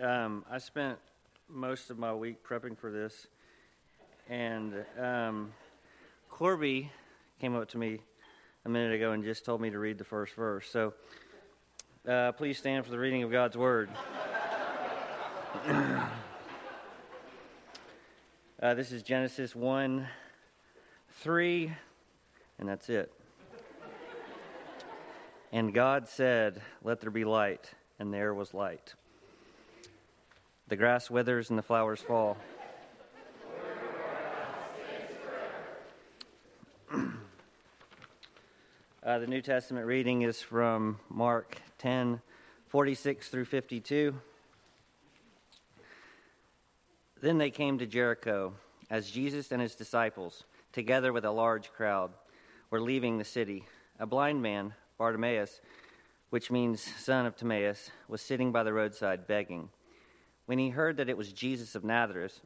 Um, I spent most of my week prepping for this, and um, Corby came up to me a minute ago and just told me to read the first verse. So uh, please stand for the reading of God's Word. uh, this is Genesis 1 3, and that's it. And God said, Let there be light, and there was light. The grass withers and the flowers fall. uh, the New Testament reading is from Mark 10 46 through 52. Then they came to Jericho as Jesus and his disciples, together with a large crowd, were leaving the city. A blind man, Bartimaeus, which means son of Timaeus, was sitting by the roadside begging. When he heard that it was Jesus of Nazareth,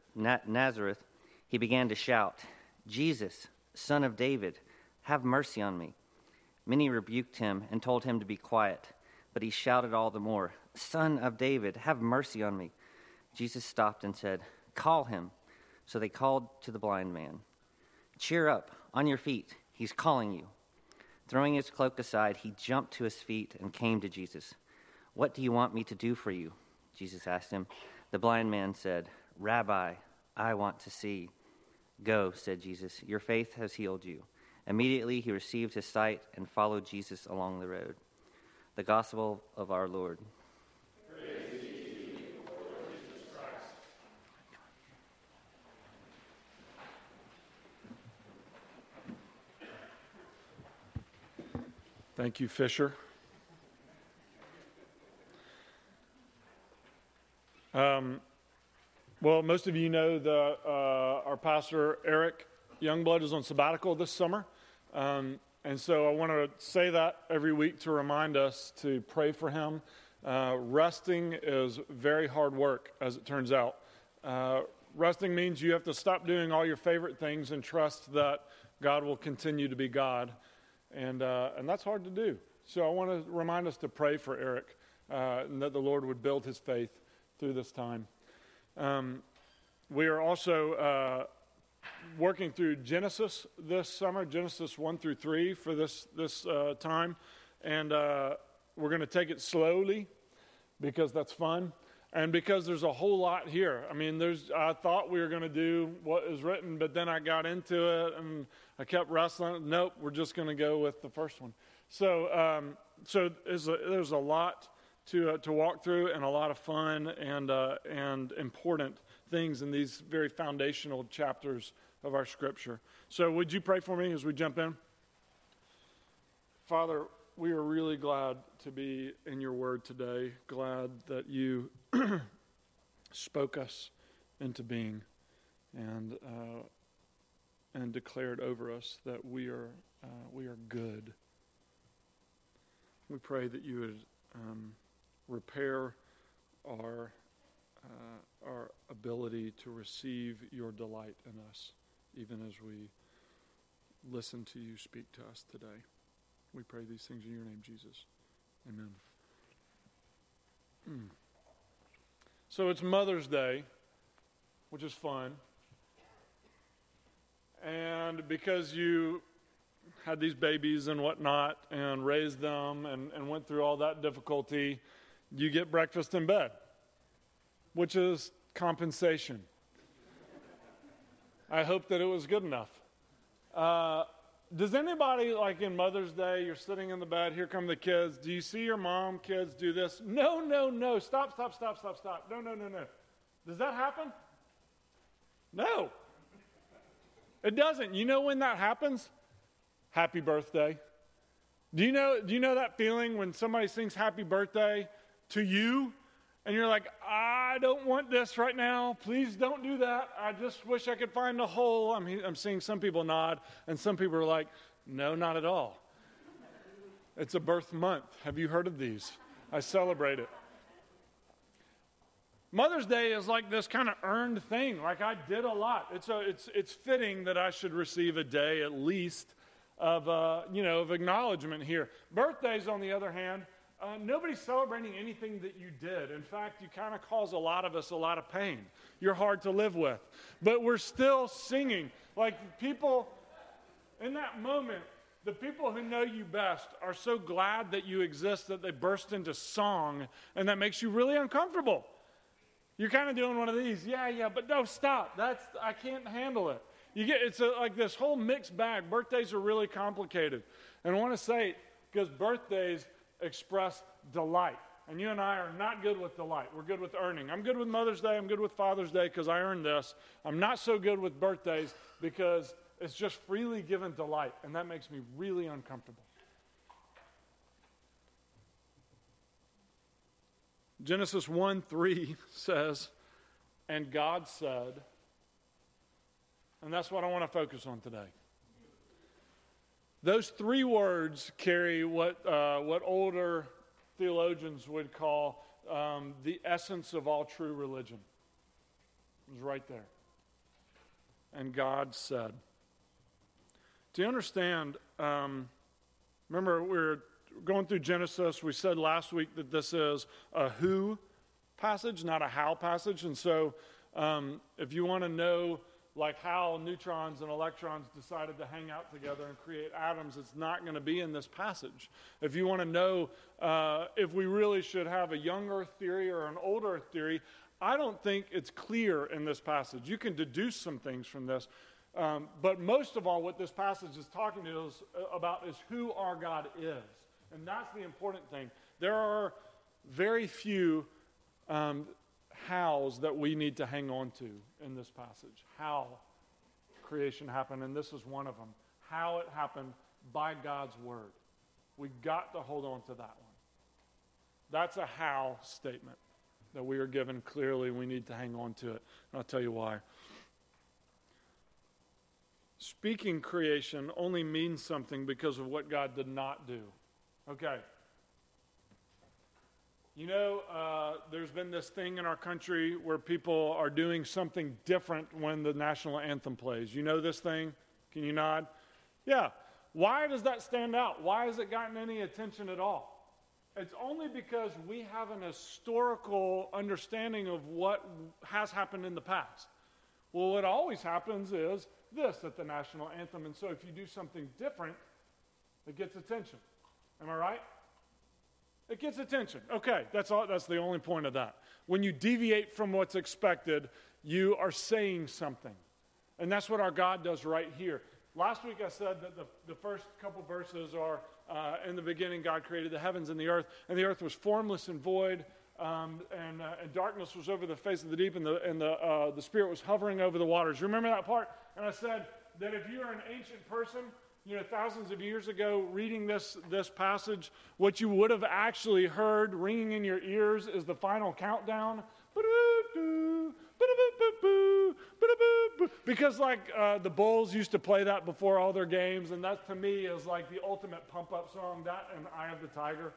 he began to shout, Jesus, son of David, have mercy on me. Many rebuked him and told him to be quiet, but he shouted all the more, Son of David, have mercy on me. Jesus stopped and said, Call him. So they called to the blind man, Cheer up, on your feet, he's calling you. Throwing his cloak aside, he jumped to his feet and came to Jesus. What do you want me to do for you? Jesus asked him. The blind man said, Rabbi, I want to see. Go, said Jesus. Your faith has healed you. Immediately he received his sight and followed Jesus along the road. The gospel of our Lord. Thank you, Fisher. Um, well, most of you know that uh, our pastor, Eric Youngblood, is on sabbatical this summer. Um, and so I want to say that every week to remind us to pray for him. Uh, resting is very hard work, as it turns out. Uh, resting means you have to stop doing all your favorite things and trust that God will continue to be God. And, uh, and that's hard to do. So I want to remind us to pray for Eric uh, and that the Lord would build his faith through this time. Um, we are also uh, working through Genesis this summer, Genesis 1 through 3 for this, this uh, time. And uh, we're going to take it slowly because that's fun. And because there's a whole lot here. I mean, there's, I thought we were going to do what is written, but then I got into it and I kept wrestling. Nope, we're just going to go with the first one. So, um, so there's a, there's a lot to, uh, to walk through and a lot of fun and, uh, and important things in these very foundational chapters of our scripture. So, would you pray for me as we jump in? Father, we are really glad to be in your word today, glad that you spoke us into being and, uh, and declared over us that we are, uh, we are good. We pray that you would. Um, repair our, uh, our ability to receive your delight in us, even as we listen to you speak to us today. We pray these things in your name, Jesus. Amen. Mm. So it's Mother's Day, which is fun. And because you had these babies and whatnot and raised them and, and went through all that difficulty, you get breakfast in bed, which is compensation. I hope that it was good enough. Uh, does anybody, like in Mother's Day, you're sitting in the bed, here come the kids. Do you see your mom, kids, do this? No, no, no. Stop, stop, stop, stop, stop. No, no, no, no. Does that happen? No. It doesn't. You know when that happens? Happy birthday. Do you know, do you know that feeling when somebody sings happy birthday to you and you're like, I don't want this right now. Please don't do that. I just wish I could find a hole. I'm, I'm seeing some people nod, and some people are like, no, not at all. It's a birth month. Have you heard of these? I celebrate it. Mother's Day is like this kind of earned thing. Like I did a lot. It's, a, it's, it's fitting that I should receive a day at least of, uh, you know, of acknowledgement here. Birthdays, on the other hand, uh, nobody's celebrating anything that you did. In fact, you kind of cause a lot of us a lot of pain. You're hard to live with. But we're still singing. Like people, in that moment, the people who know you best are so glad that you exist that they burst into song, and that makes you really uncomfortable. You're kind of doing one of these, yeah, yeah, but no, stop. That's I can't handle it. You get it's a, like this whole mixed bag. Birthdays are really complicated, and I want to say because birthdays express delight. And you and I are not good with delight. We're good with earning. I'm good with Mother's Day. I'm good with Father's Day because I earned this. I'm not so good with birthdays because it's just freely given delight, and that makes me really uncomfortable. Genesis 1 3 says, And God said, and that's what I want to focus on today. Those three words carry what, uh, what older theologians would call um, the essence of all true religion. It was right there. And God said. Do you understand? Um, remember, we are going through Genesis. We said last week that this is a who passage, not a how passage. And so, um, if you want to know like how neutrons and electrons decided to hang out together and create atoms, it's not going to be in this passage. If you want to know uh, if we really should have a young Earth theory or an old Earth theory, I don't think it's clear in this passage. You can deduce some things from this. Um, but most of all, what this passage is talking to us uh, about is who our God is. And that's the important thing. There are very few um, hows that we need to hang on to in this passage. How creation happened, and this is one of them. How it happened by God's word. We got to hold on to that one. That's a how statement that we are given clearly. We need to hang on to it. And I'll tell you why. Speaking creation only means something because of what God did not do. Okay, you know, uh, there's been this thing in our country where people are doing something different when the national anthem plays. You know this thing? Can you nod? Yeah. Why does that stand out? Why has it gotten any attention at all? It's only because we have an historical understanding of what has happened in the past. Well, what always happens is this at the national anthem. And so if you do something different, it gets attention. Am I right? It gets attention. Okay, that's all that's the only point of that. When you deviate from what's expected, you are saying something. And that's what our God does right here. Last week I said that the, the first couple verses are uh, in the beginning, God created the heavens and the earth, and the earth was formless and void, um, and, uh, and, darkness was over the face of the deep, and the, and the, uh, the Spirit was hovering over the waters. Remember that part? And I said that if you're an ancient person, you know, thousands of years ago, reading this, this passage, what you would have actually heard ringing in your ears is the final countdown. Because, like, uh, the Bulls used to play that before all their games, and that to me is like the ultimate pump up song, that and Eye of the Tiger.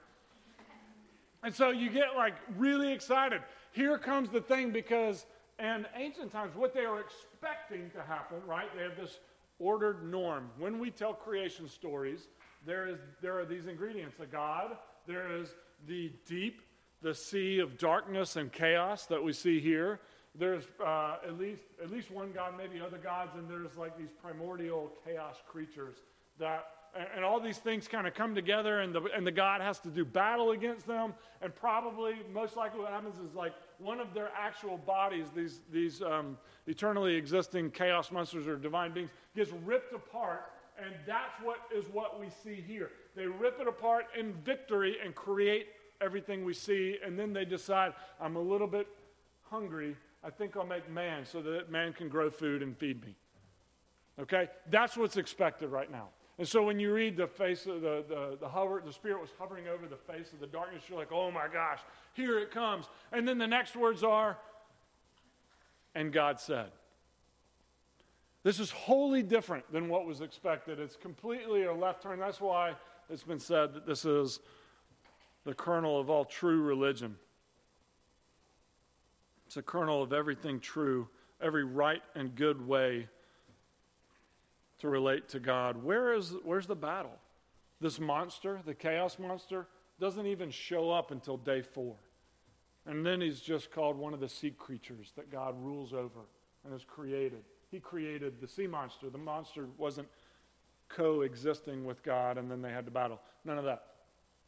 And so you get like really excited. Here comes the thing because, in ancient times, what they were expecting to happen, right? They have this ordered norm. When we tell creation stories, there, is, there are these ingredients a God, there is the deep, the sea of darkness and chaos that we see here. There's uh, at, least, at least one God, maybe other gods, and there's like these primordial chaos creatures that and, all these things kind of come together, and the, and the God has to do battle against them. And probably, most likely, what happens is like one of their actual bodies, these, these um, eternally existing chaos monsters or divine beings, gets ripped apart. And that's what is what we see here. They rip it apart in victory and create everything we see. And then they decide, I'm a little bit hungry. I think I'll make man so that man can grow food and feed me. Okay? That's what's expected right now. And so when you read the face of the, the, the hover, the Spirit was hovering over the face of the darkness, you're like, oh my gosh, here it comes. And then the next words are, and God said. This is wholly different than what was expected. It's completely a left turn. That's why it's been said that this is the kernel of all true religion. It's a kernel of everything true, every right and good way to relate to God. Where is, where's the battle? This monster, the chaos monster, doesn't even show up until day four. And then he's just called one of the sea creatures that God rules over and has created. He created the sea monster. The monster wasn't coexisting with God and then they had to battle. None of that.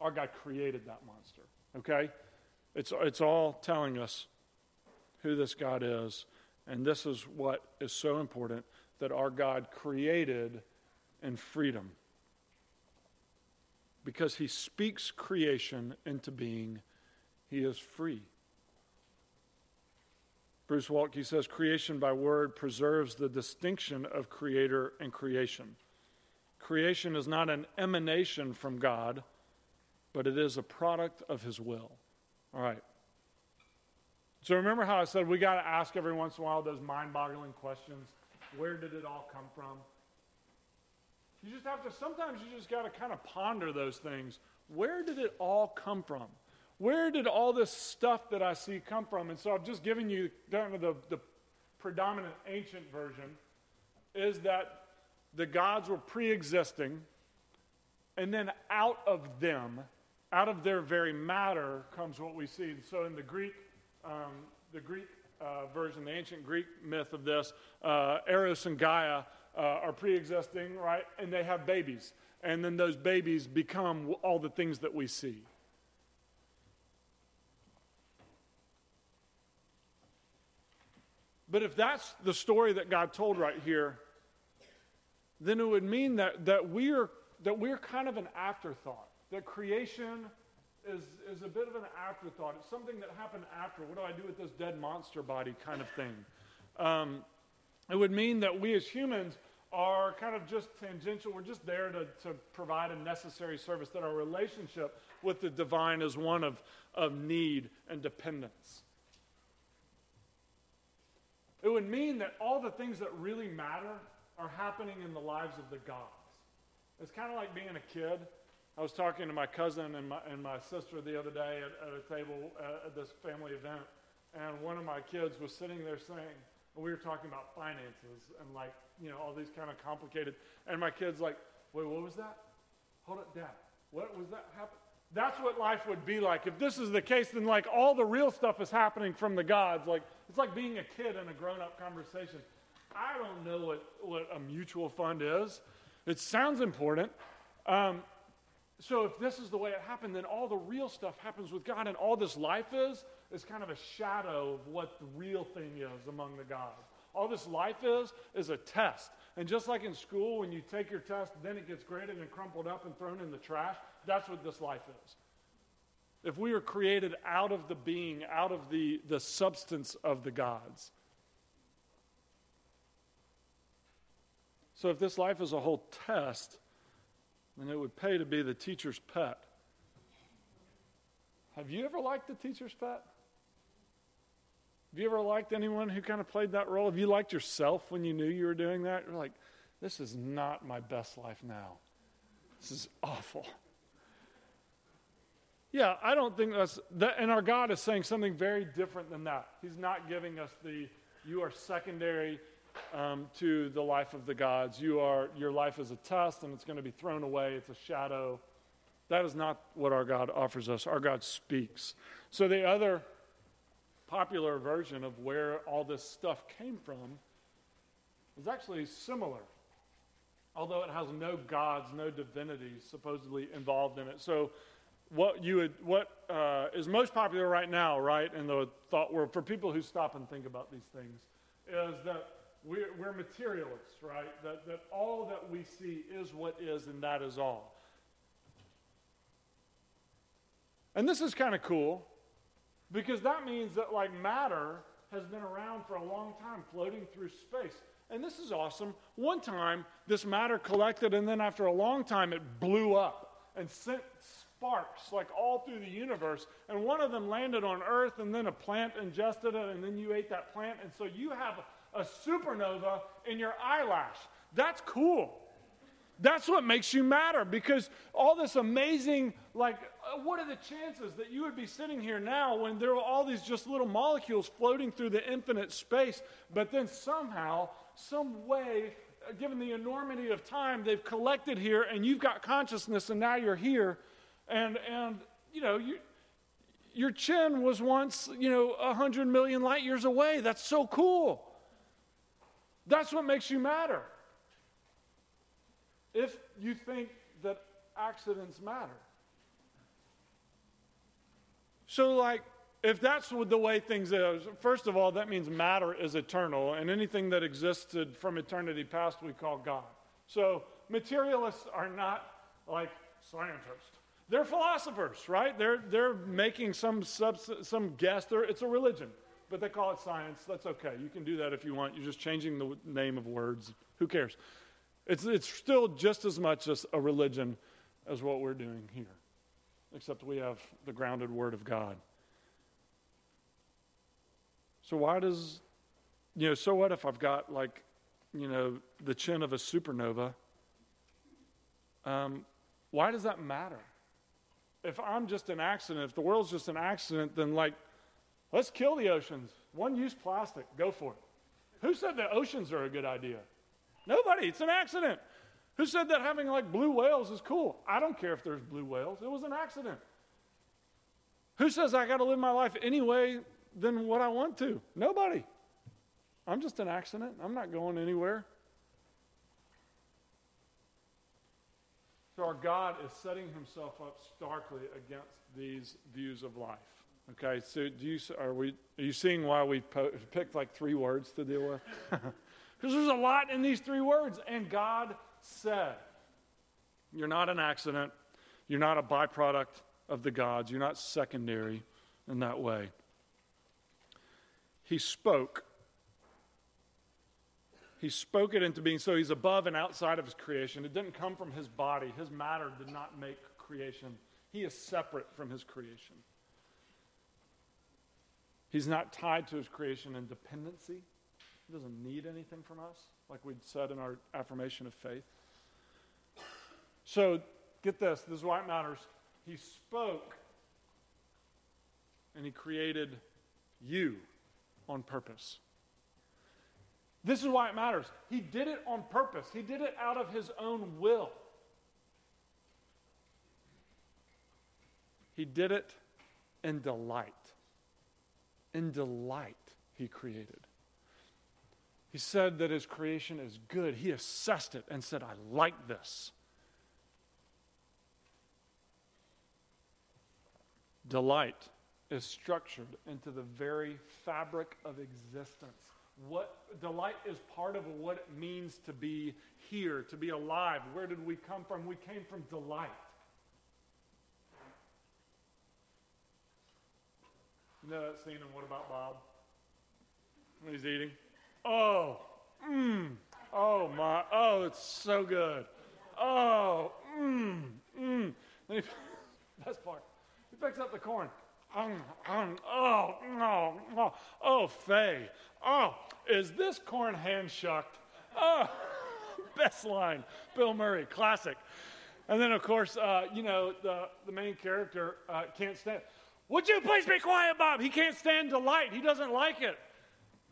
Our God created that monster. Okay? It's, it's all telling us who this God is. And this is what is so important that our God created in freedom. Because he speaks creation into being, he is free. Bruce Waltke says creation by word preserves the distinction of creator and creation. Creation is not an emanation from God, but it is a product of his will. All right. So remember how I said we got to ask every once in a while those mind boggling questions? Where did it all come from? You just have to, sometimes you just got to kind of ponder those things. Where did it all come from? Where did all this stuff that I see come from? And so I've just given you kind of the, the predominant ancient version is that the gods were pre existing, and then out of them, out of their very matter, comes what we see. And So in the Greek, um, the Greek uh, version, the ancient Greek myth of this, uh, Eros and Gaia uh, are pre existing, right? And they have babies. And then those babies become all the things that we see. But if that's the story that God told right here, then it would mean that, that, we're, that we're kind of an afterthought. That creation is, is a bit of an afterthought. It's something that happened after. What do I do with this dead monster body kind of thing? Um, it would mean that we as humans are kind of just tangential. We're just there to, to provide a necessary service, that our relationship with the divine is one of, of need and dependence. It would mean that all the things that really matter are happening in the lives of the gods. It's kind of like being a kid. I was talking to my cousin and my, and my sister the other day at, at a table uh, at this family event, and one of my kids was sitting there saying, we were talking about finances and like, you know, all these kind of complicated, and my kid's like, wait, what was that? Hold it, Dad. What was that happen? That's what life would be like. If this is the case, then like all the real stuff is happening from the gods. Like it's like being a kid in a grown-up conversation. I don't know what, what a mutual fund is. It sounds important. Um, so if this is the way it happened, then all the real stuff happens with God, and all this life is is kind of a shadow of what the real thing is among the gods. All this life is is a test. And just like in school, when you take your test, then it gets graded and crumpled up and thrown in the trash, that's what this life is. If we are created out of the being, out of the, the substance of the gods, So if this life is a whole test, then it would pay to be the teacher's pet. Have you ever liked the teacher's pet? Have you ever liked anyone who kind of played that role? Have you liked yourself when you knew you were doing that? You're like, this is not my best life now. This is awful. Yeah, I don't think that's that. And our God is saying something very different than that. He's not giving us the you are secondary um, to the life of the gods. You are, your life is a test and it's going to be thrown away, it's a shadow. That is not what our God offers us. Our God speaks. So, the other popular version of where all this stuff came from is actually similar, although it has no gods, no divinities supposedly involved in it. So, what you would, what uh, is most popular right now, right, in the thought world for people who stop and think about these things, is that we're, we're materialists, right? That, that all that we see is what is, and that is all. And this is kind of cool because that means that, like, matter has been around for a long time, floating through space. And this is awesome. One time, this matter collected, and then after a long time, it blew up and sent sparks like all through the universe. And one of them landed on Earth, and then a plant ingested it, and then you ate that plant. And so you have a supernova in your eyelash. That's cool. That's what makes you matter because all this amazing, like, uh, what are the chances that you would be sitting here now when there are all these just little molecules floating through the infinite space, but then somehow, some way, uh, given the enormity of time, they've collected here and you've got consciousness and now you're here. And, and you know, you, your chin was once, you know, 100 million light years away. That's so cool. That's what makes you matter. If you think that accidents matter. So, like, if that's the way things is, first of all, that means matter is eternal, and anything that existed from eternity past we call God. So, materialists are not like scientists. They're philosophers, right? They're, they're making some, subs, some guess. They're, it's a religion, but they call it science. That's okay. You can do that if you want. You're just changing the name of words. Who cares? It's, it's still just as much as a religion as what we're doing here, except we have the grounded Word of God. So, why does, you know, so what if I've got like, you know, the chin of a supernova? Um, why does that matter? If I'm just an accident, if the world's just an accident, then like, let's kill the oceans. One use plastic, go for it. Who said that oceans are a good idea? Nobody. It's an accident. Who said that having like blue whales is cool? I don't care if there's blue whales. It was an accident. Who says I got to live my life any way than what I want to? Nobody. I'm just an accident. I'm not going anywhere. So our God is setting himself up starkly against these views of life. Okay, so do you are we are you seeing why we po- picked like three words to deal with? Because there's a lot in these three words, and God said, "You're not an accident. You're not a byproduct of the gods. You're not secondary in that way." He spoke he spoke it into being. So he's above and outside of his creation. It didn't come from his body. His matter did not make creation. He is separate from his creation. He's not tied to his creation in dependency. He doesn't need anything from us, like we said in our affirmation of faith. So get this this is why it matters. He spoke and he created you on purpose. This is why it matters. He did it on purpose, he did it out of his own will. He did it in delight. In delight, he created. He said that his creation is good. He assessed it and said, I like this. Delight is structured into the very fabric of existence what delight is part of what it means to be here, to be alive. Where did we come from? We came from delight. You know that scene in What About Bob? When he's eating? Oh, mmm, oh my, oh, it's so good. Oh, mmm, mmm. Best part. He picks up the corn. Um, um, oh, no, oh, oh, Faye. Oh, is this corn hand shucked? Oh, best line. Bill Murray, classic. And then, of course, uh, you know, the, the main character uh, can't stand. Would you please be quiet, Bob? He can't stand delight. He doesn't like it.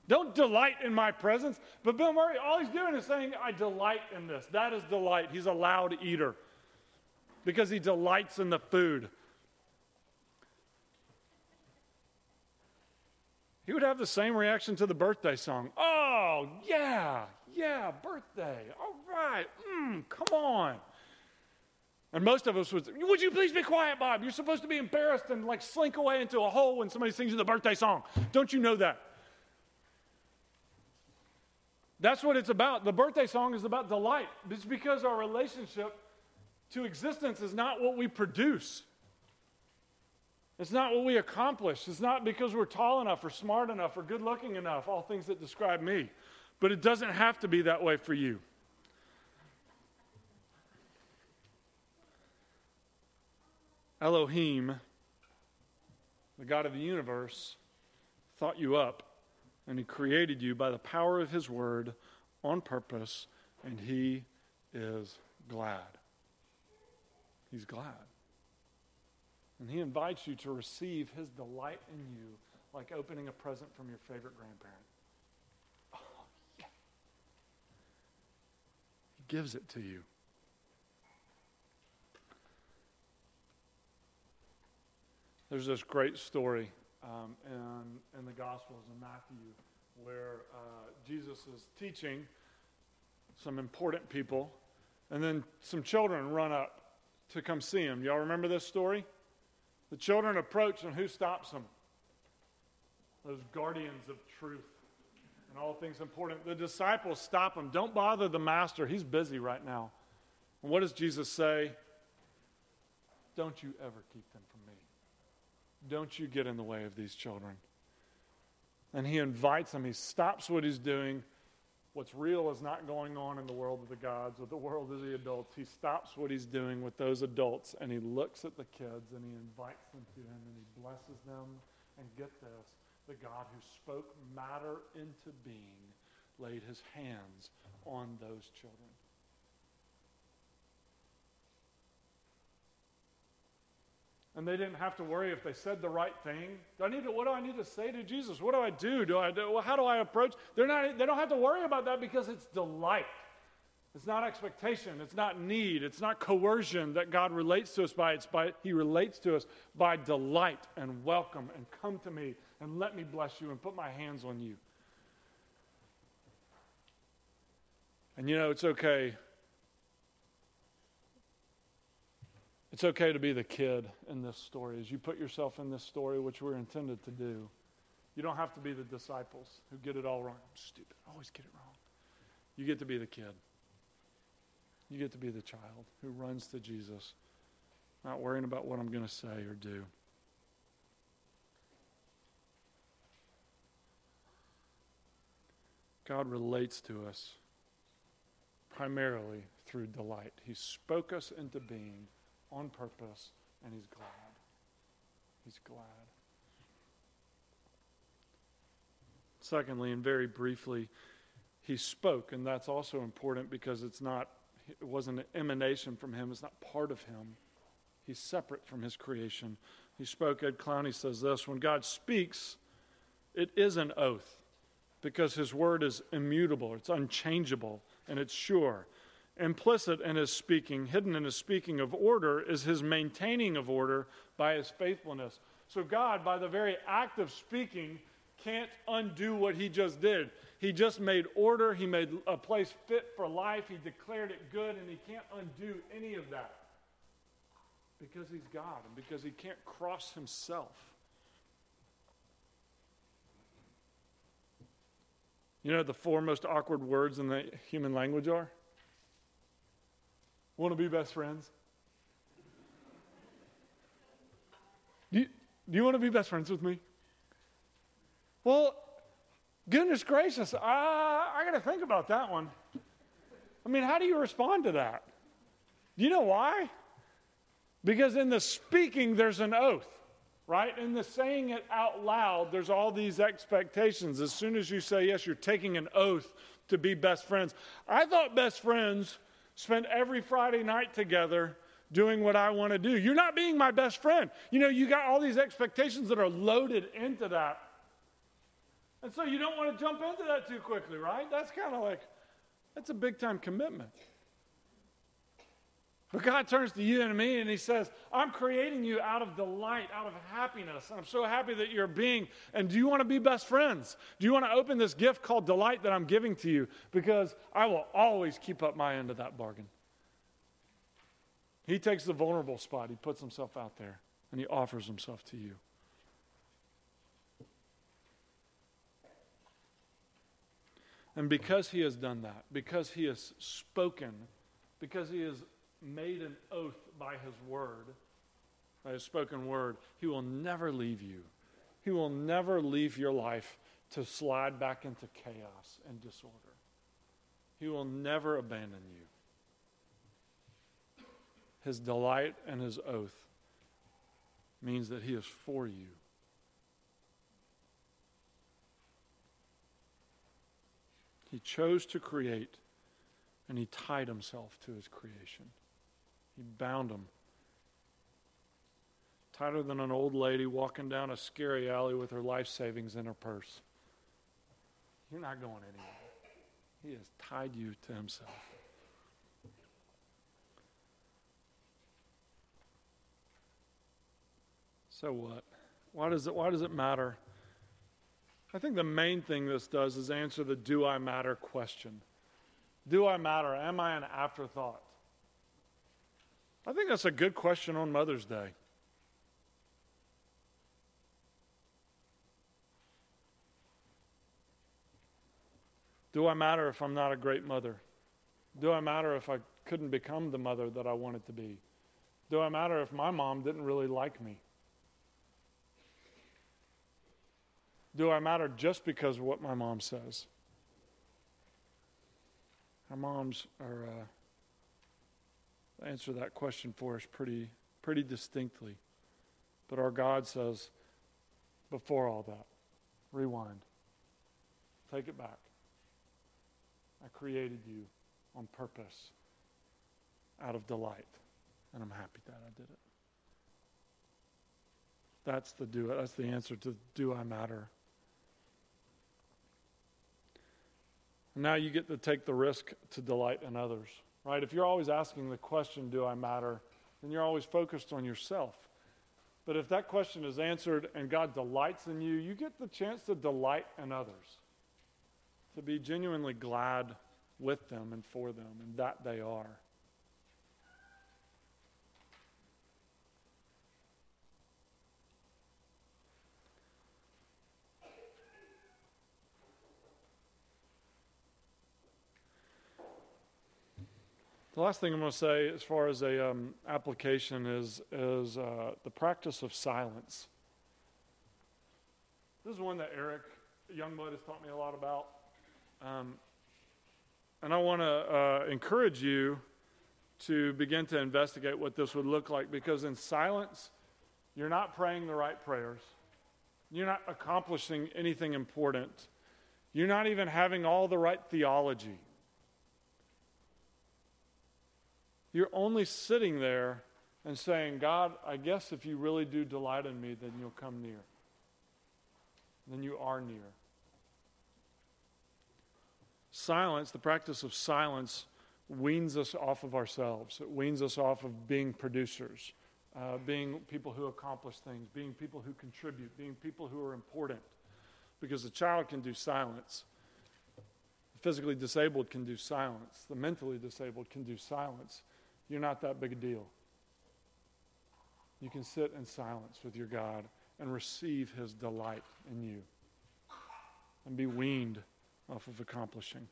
Don't delight in my presence. But Bill Murray, all he's doing is saying, I delight in this. That is delight. He's a loud eater because he delights in the food. he would have the same reaction to the birthday song. Oh, yeah, yeah, birthday. All right, mm, come on. And most of us would, would you please be quiet, Bob? You're supposed to be embarrassed and like slink away into a hole when somebody sings you the birthday song. Don't you know that? That's what it's about. The birthday song is about delight. It's because our relationship to existence is not what we produce. It's not what we accomplish. It's not because we're tall enough or smart enough or good looking enough, all things that describe me. But it doesn't have to be that way for you. Elohim, the God of the universe, thought you up and he created you by the power of his word on purpose, and he is glad. He's glad. And he invites you to receive his delight in you like opening a present from your favorite grandparent. Oh, yeah. He gives it to you. There's this great story um, in, in the Gospels in Matthew where uh, Jesus is teaching some important people, and then some children run up to come see him. Y'all remember this story? The children approach, and who stops them? Those guardians of truth and all things important. The disciples stop him. Don't bother the master. He's busy right now. And what does Jesus say? Don't you ever keep them from me. Don't you get in the way of these children. And he invites them. He stops what he's doing. What's real is not going on in the world of the gods or the world of the adults. He stops what he's doing with those adults and he looks at the kids and he invites them to him and he blesses them. And get this the God who spoke matter into being laid his hands on those children. And they didn't have to worry if they said the right thing. Do I need to, what do I need to say to Jesus? What do I do? Do I do, how do I approach? They're not, they don't have to worry about that because it's delight. It's not expectation. It's not need. It's not coercion that God relates to us by. It's by He relates to us by delight and welcome and come to me and let me bless you and put my hands on you. And you know, it's okay It's okay to be the kid in this story as you put yourself in this story, which we're intended to do. You don't have to be the disciples who get it all wrong. I'm stupid. I always get it wrong. You get to be the kid. You get to be the child who runs to Jesus, not worrying about what I'm going to say or do. God relates to us primarily through delight. He spoke us into being on purpose, and he's glad. He's glad. Secondly, and very briefly, he spoke, and that's also important because it's not, it wasn't an emanation from him, it's not part of him. He's separate from his creation. He spoke, Ed Clowney says this when God speaks, it is an oath because his word is immutable, it's unchangeable, and it's sure. Implicit in his speaking, hidden in his speaking of order, is his maintaining of order by his faithfulness. So, God, by the very act of speaking, can't undo what he just did. He just made order, he made a place fit for life, he declared it good, and he can't undo any of that because he's God and because he can't cross himself. You know the four most awkward words in the human language are? Want to be best friends? Do you, do you want to be best friends with me? Well, goodness gracious, I, I got to think about that one. I mean, how do you respond to that? Do you know why? Because in the speaking, there's an oath, right? In the saying it out loud, there's all these expectations. As soon as you say yes, you're taking an oath to be best friends. I thought best friends spend every Friday night together doing what I want to do. You're not being my best friend. You know, you got all these expectations that are loaded into that. And so you don't want to jump into that too quickly, right? That's kind of like, that's a big time commitment. But God turns to you and me and He says, I'm creating you out of delight, out of happiness. I'm so happy that you're being. And do you want to be best friends? Do you want to open this gift called delight that I'm giving to you? Because I will always keep up my end of that bargain. He takes the vulnerable spot, He puts Himself out there, and He offers Himself to you. And because He has done that, because He has spoken, because He has made an oath by his word, by his spoken word, he will never leave you. He will never leave your life to slide back into chaos and disorder. He will never abandon you. His delight and his oath means that he is for you. He chose to create, and he tied himself to his creation. He bound them. Tighter than an old lady walking down a scary alley with her life savings in her purse. You're not going anywhere. He has tied you to himself. So what? Why does it, why does it matter? I think the main thing this does is answer the do I matter question. Do I matter? Am I an afterthought? I think that's a good question on Mother's Day. Do I matter if I'm not a great mother? Do I matter if I couldn't become the mother that I wanted to be? Do I matter if my mom didn't really like me? Do I matter just because of what my mom says? Our moms are uh, answer that question for us pretty pretty distinctly. But our God says, before all that, rewind. Take it back. I created you on purpose, out of delight, and I'm happy that I did it. That's the do. it. That's the answer to do I matter. Now you get to take the risk to delight in others, right? If you're always asking the question, Do I matter? then you're always focused on yourself. But if that question is answered and God delights in you, you get the chance to delight in others, to be genuinely glad with them and for them, and that they are. The last thing I'm going to say, as far as a um, application, is is uh, the practice of silence. This is one that Eric Youngblood has taught me a lot about, um, and I want to uh, encourage you to begin to investigate what this would look like. Because in silence, you're not praying the right prayers, you're not accomplishing anything important, you're not even having all the right theology. You're only sitting there and saying, God, I guess if you really do delight in me, then you'll come near. Then you are near. Silence, the practice of silence, weans us off of ourselves. It weans us off of being producers, uh, being people who accomplish things, being people who contribute, being people who are important. Because the child can do silence. The physically disabled can do silence. The mentally disabled can do silence you're not that big a deal. You can sit in silence with your God and receive his delight in you and be weaned off of accomplishing.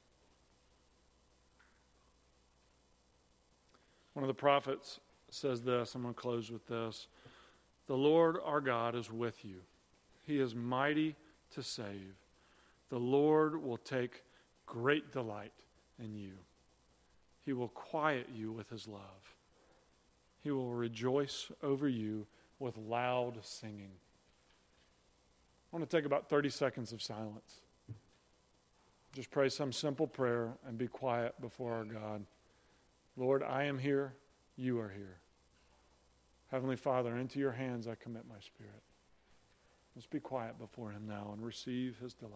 One of the prophets says this. I'm going to close with this. The Lord our God is with you, He is mighty to save. The Lord will take great delight in you. He will quiet you with his love. He will rejoice over you with loud singing. I want to take about 30 seconds of silence. Just pray some simple prayer and be quiet before our God. Lord, I am here. You are here. Heavenly Father, into your hands I commit my spirit. Let's be quiet before him now and receive his delight.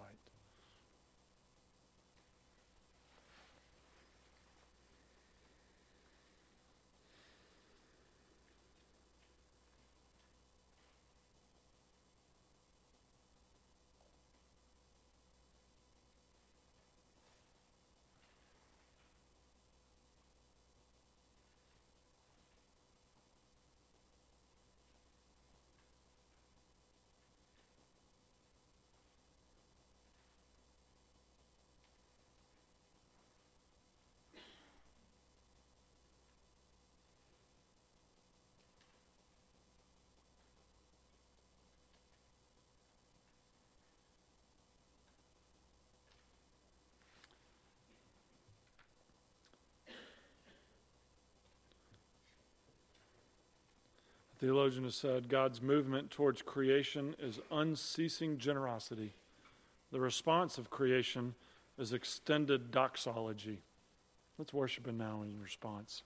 Theologian has said God's movement towards creation is unceasing generosity. The response of creation is extended doxology. Let's worship Him now in response.